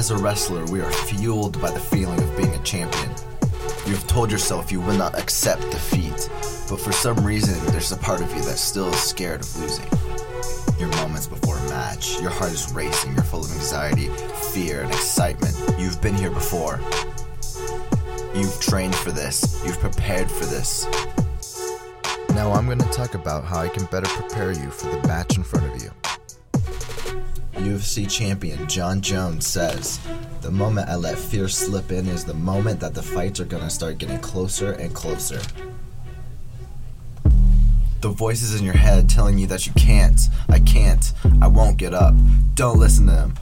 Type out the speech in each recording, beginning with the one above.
As a wrestler, we are fueled by the feeling of being a champion. You've told yourself you will not accept defeat, but for some reason, there's a part of you that still is scared of losing. Your moments before a match, your heart is racing, you're full of anxiety, fear, and excitement. You've been here before. You've trained for this, you've prepared for this. Now I'm going to talk about how I can better prepare you for the match in front of you. UFC champion Jon Jones says, The moment I let fear slip in is the moment that the fights are gonna start getting closer and closer. The voices in your head telling you that you can't, I can't, I won't get up. Don't listen to them.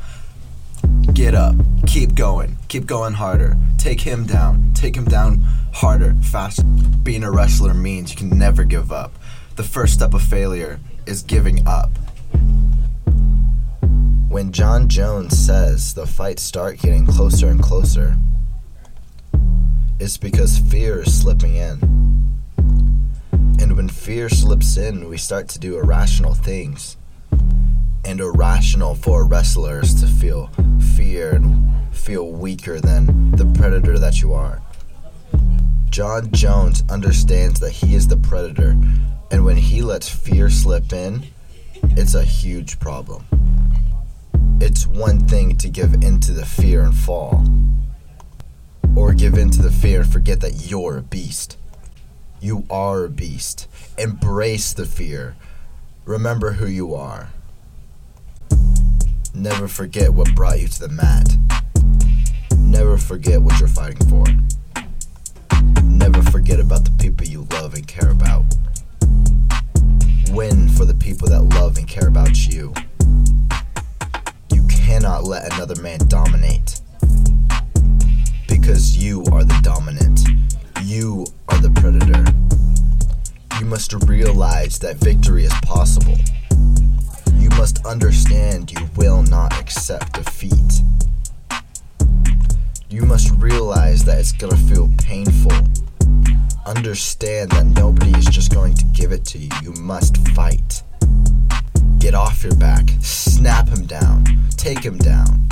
Get up, keep going, keep going harder. Take him down, take him down harder, faster. Being a wrestler means you can never give up. The first step of failure is giving up. When Jon Jones says the fights start getting closer and closer, it's because fear is slipping in. And when fear slips in, we start to do irrational things. And irrational for wrestlers to feel fear and feel weaker than the predator that you are. Jon Jones understands that he is the predator, and when he lets fear slip in, it's a huge problem. It's one thing to give in to the fear and fall, or give in to the fear and forget that you're a beast. You are a beast. Embrace the fear. Remember who you are. Never forget what brought you to the mat. Never forget what you're fighting for. Never forget about the people you love and care about. Win for the people that love and care about you cannot let another man dominate. Because you are the dominant. You are the predator. You must realize that victory is possible. You must understand you will not accept defeat. You must realize that it's gonna feel painful. Understand that nobody is just going to give it to you. You must fight. Get off your back, snap him down, take him down,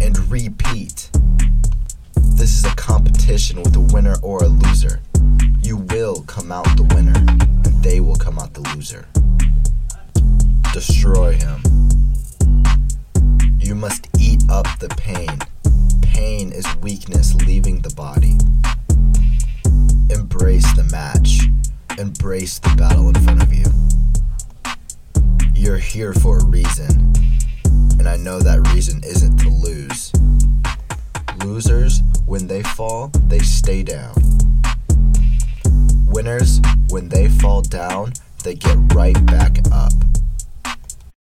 and repeat. This is a competition with a winner or a loser. You will come out the winner, and they will come out the loser. Destroy him. You must eat up the pain. Pain is weakness leaving the body. Embrace the match. Embrace the battle in front of you. Here for a reason, and I know that reason isn't to lose. Losers, when they fall, they stay down. Winners, when they fall down, they get right back up.